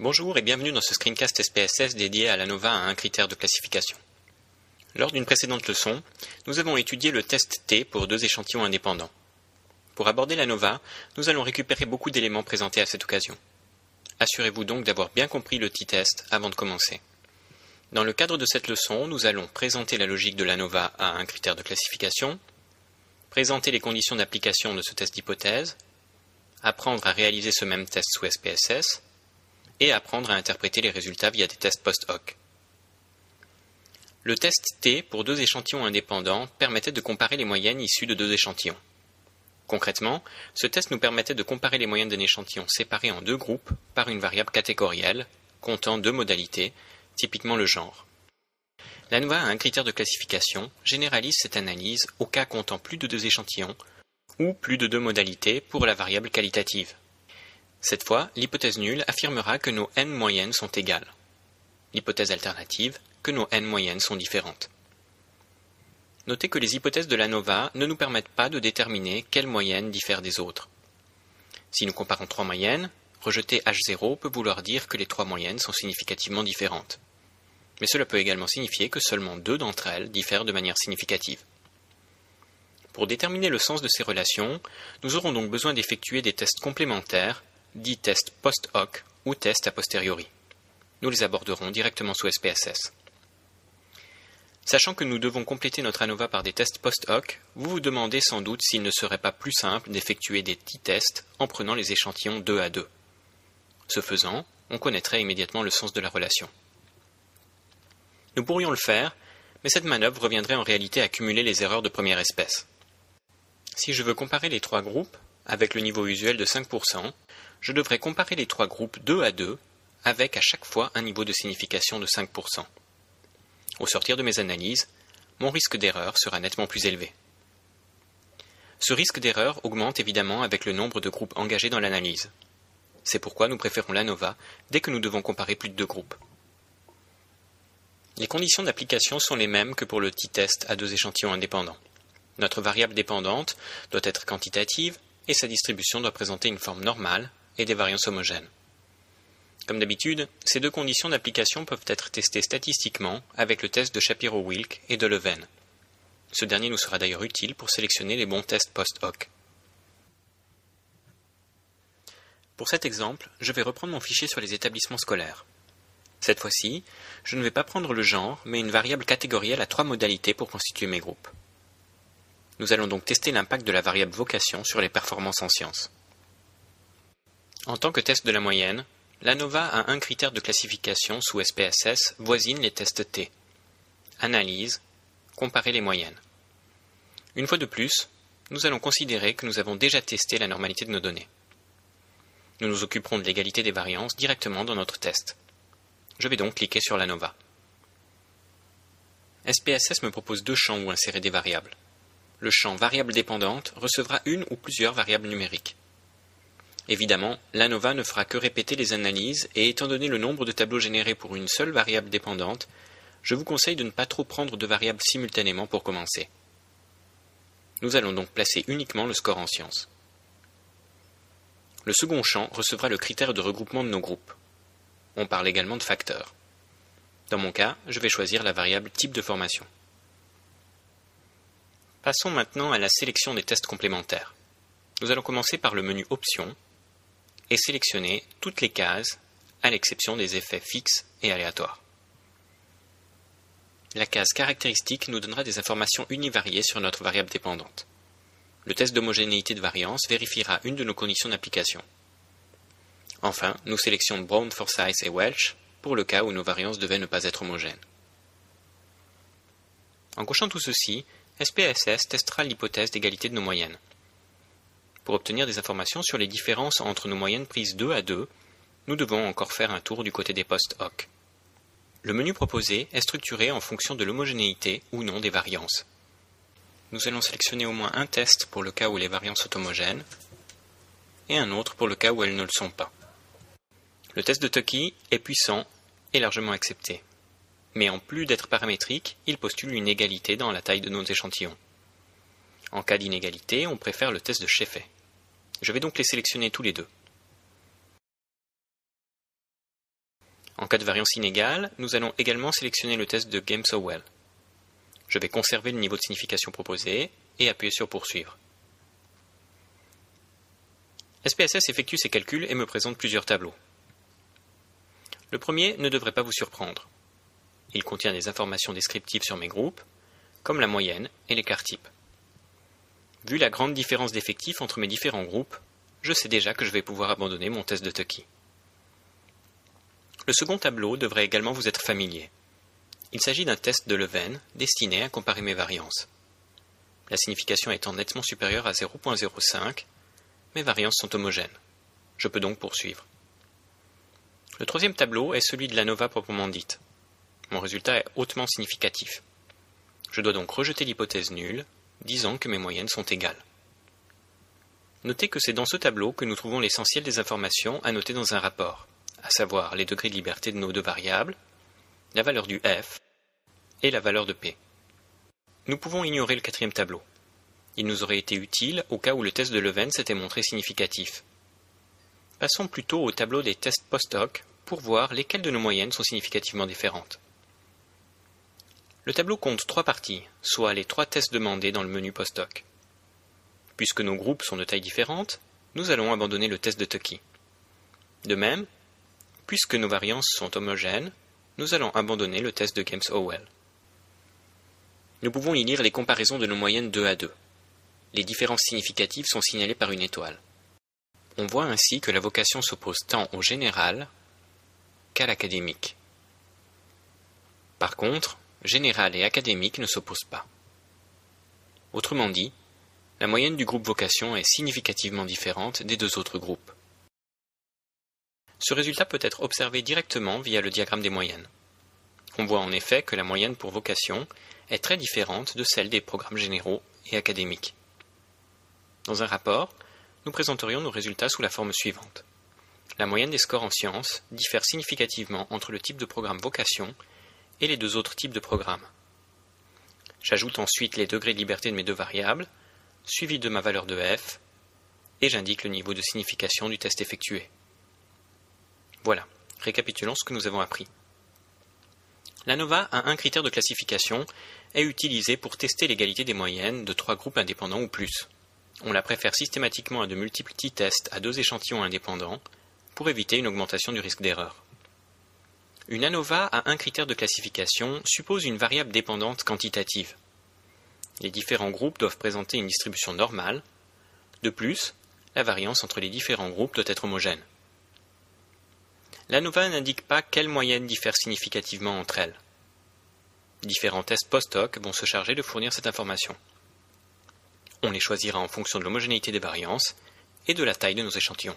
Bonjour et bienvenue dans ce screencast SPSS dédié à l'ANOVA à un critère de classification. Lors d'une précédente leçon, nous avons étudié le test T pour deux échantillons indépendants. Pour aborder l'ANOVA, nous allons récupérer beaucoup d'éléments présentés à cette occasion. Assurez-vous donc d'avoir bien compris le t-test avant de commencer. Dans le cadre de cette leçon, nous allons présenter la logique de l'ANOVA à un critère de classification, présenter les conditions d'application de ce test d'hypothèse, apprendre à réaliser ce même test sous SPSS, et apprendre à interpréter les résultats via des tests post-hoc. Le test T pour deux échantillons indépendants permettait de comparer les moyennes issues de deux échantillons. Concrètement, ce test nous permettait de comparer les moyennes d'un échantillon séparé en deux groupes par une variable catégorielle, comptant deux modalités, typiquement le genre. L'ANOVA a un critère de classification, généralise cette analyse au cas comptant plus de deux échantillons ou plus de deux modalités pour la variable qualitative. Cette fois, l'hypothèse nulle affirmera que nos n moyennes sont égales. L'hypothèse alternative, que nos n moyennes sont différentes. Notez que les hypothèses de l'ANOVA ne nous permettent pas de déterminer quelle moyenne diffère des autres. Si nous comparons trois moyennes, rejeter H0 peut vouloir dire que les trois moyennes sont significativement différentes. Mais cela peut également signifier que seulement deux d'entre elles diffèrent de manière significative. Pour déterminer le sens de ces relations, nous aurons donc besoin d'effectuer des tests complémentaires dits tests post-hoc ou tests a posteriori. Nous les aborderons directement sous SPSS. Sachant que nous devons compléter notre ANOVA par des tests post-hoc, vous vous demandez sans doute s'il ne serait pas plus simple d'effectuer des t-tests en prenant les échantillons 2 à 2. Ce faisant, on connaîtrait immédiatement le sens de la relation. Nous pourrions le faire, mais cette manœuvre reviendrait en réalité à cumuler les erreurs de première espèce. Si je veux comparer les trois groupes, avec le niveau usuel de 5%, je devrais comparer les trois groupes 2 à 2 avec à chaque fois un niveau de signification de 5%. Au sortir de mes analyses, mon risque d'erreur sera nettement plus élevé. Ce risque d'erreur augmente évidemment avec le nombre de groupes engagés dans l'analyse. C'est pourquoi nous préférons l'ANOVA dès que nous devons comparer plus de deux groupes. Les conditions d'application sont les mêmes que pour le t-test à deux échantillons indépendants. Notre variable dépendante doit être quantitative et sa distribution doit présenter une forme normale et des variances homogènes. Comme d'habitude, ces deux conditions d'application peuvent être testées statistiquement avec le test de Shapiro-Wilk et de Leven. Ce dernier nous sera d'ailleurs utile pour sélectionner les bons tests post-hoc. Pour cet exemple, je vais reprendre mon fichier sur les établissements scolaires. Cette fois-ci, je ne vais pas prendre le genre, mais une variable catégorielle à trois modalités pour constituer mes groupes. Nous allons donc tester l'impact de la variable vocation sur les performances en sciences. En tant que test de la moyenne, l'ANOVA a un critère de classification sous SPSS voisine les tests T. Analyse, comparer les moyennes. Une fois de plus, nous allons considérer que nous avons déjà testé la normalité de nos données. Nous nous occuperons de l'égalité des variances directement dans notre test. Je vais donc cliquer sur l'ANOVA. SPSS me propose deux champs où insérer des variables. Le champ variable dépendante recevra une ou plusieurs variables numériques. Évidemment, l'ANOVA ne fera que répéter les analyses et étant donné le nombre de tableaux générés pour une seule variable dépendante, je vous conseille de ne pas trop prendre de variables simultanément pour commencer. Nous allons donc placer uniquement le score en sciences. Le second champ recevra le critère de regroupement de nos groupes. On parle également de facteurs. Dans mon cas, je vais choisir la variable type de formation. Passons maintenant à la sélection des tests complémentaires. Nous allons commencer par le menu Options et sélectionner toutes les cases, à l'exception des effets fixes et aléatoires. La case Caractéristiques nous donnera des informations univariées sur notre variable dépendante. Le test d'homogénéité de variance vérifiera une de nos conditions d'application. Enfin, nous sélectionnons Brown, Forsyth et Welch pour le cas où nos variances devaient ne pas être homogènes. En cochant tout ceci, SPSS testera l'hypothèse d'égalité de nos moyennes. Pour obtenir des informations sur les différences entre nos moyennes prises 2 à 2, nous devons encore faire un tour du côté des postes hoc. Le menu proposé est structuré en fonction de l'homogénéité ou non des variances. Nous allons sélectionner au moins un test pour le cas où les variances sont homogènes et un autre pour le cas où elles ne le sont pas. Le test de Tucky est puissant et largement accepté. Mais en plus d'être paramétrique, il postule une égalité dans la taille de nos échantillons. En cas d'inégalité, on préfère le test de Sheffey. Je vais donc les sélectionner tous les deux. En cas de variance inégale, nous allons également sélectionner le test de Game-So-Well. Je vais conserver le niveau de signification proposé et appuyer sur Poursuivre. SPSS effectue ses calculs et me présente plusieurs tableaux. Le premier ne devrait pas vous surprendre. Il contient des informations descriptives sur mes groupes, comme la moyenne et l'écart type. Vu la grande différence d'effectifs entre mes différents groupes, je sais déjà que je vais pouvoir abandonner mon test de Tucky. Le second tableau devrait également vous être familier. Il s'agit d'un test de Leven destiné à comparer mes variances. La signification étant nettement supérieure à 0.05, mes variances sont homogènes. Je peux donc poursuivre. Le troisième tableau est celui de la nova proprement dite. Mon résultat est hautement significatif. Je dois donc rejeter l'hypothèse nulle, disant que mes moyennes sont égales. Notez que c'est dans ce tableau que nous trouvons l'essentiel des informations à noter dans un rapport, à savoir les degrés de liberté de nos deux variables, la valeur du f et la valeur de p. Nous pouvons ignorer le quatrième tableau. Il nous aurait été utile au cas où le test de Leven s'était montré significatif. Passons plutôt au tableau des tests post-hoc pour voir lesquelles de nos moyennes sont significativement différentes. Le tableau compte trois parties, soit les trois tests demandés dans le menu post-hoc. Puisque nos groupes sont de tailles différentes, nous allons abandonner le test de Tucky. De même, puisque nos variances sont homogènes, nous allons abandonner le test de Games-Howell. Nous pouvons y lire les comparaisons de nos moyennes 2 à 2. Les différences significatives sont signalées par une étoile. On voit ainsi que la vocation s'oppose tant au général qu'à l'académique. Par contre, général et académique ne s'opposent pas. Autrement dit, la moyenne du groupe vocation est significativement différente des deux autres groupes. Ce résultat peut être observé directement via le diagramme des moyennes. On voit en effet que la moyenne pour vocation est très différente de celle des programmes généraux et académiques. Dans un rapport, nous présenterions nos résultats sous la forme suivante. La moyenne des scores en sciences diffère significativement entre le type de programme vocation et les deux autres types de programmes. J'ajoute ensuite les degrés de liberté de mes deux variables, suivi de ma valeur de f, et j'indique le niveau de signification du test effectué. Voilà, récapitulons ce que nous avons appris. L'ANOVA a un critère de classification est utilisé pour tester l'égalité des moyennes de trois groupes indépendants ou plus. On la préfère systématiquement à de multiples t-tests à deux échantillons indépendants pour éviter une augmentation du risque d'erreur. Une ANOVA à un critère de classification suppose une variable dépendante quantitative. Les différents groupes doivent présenter une distribution normale. De plus, la variance entre les différents groupes doit être homogène. L'ANOVA n'indique pas quelles moyennes diffèrent significativement entre elles. Différents tests post-hoc vont se charger de fournir cette information. On les choisira en fonction de l'homogénéité des variances et de la taille de nos échantillons.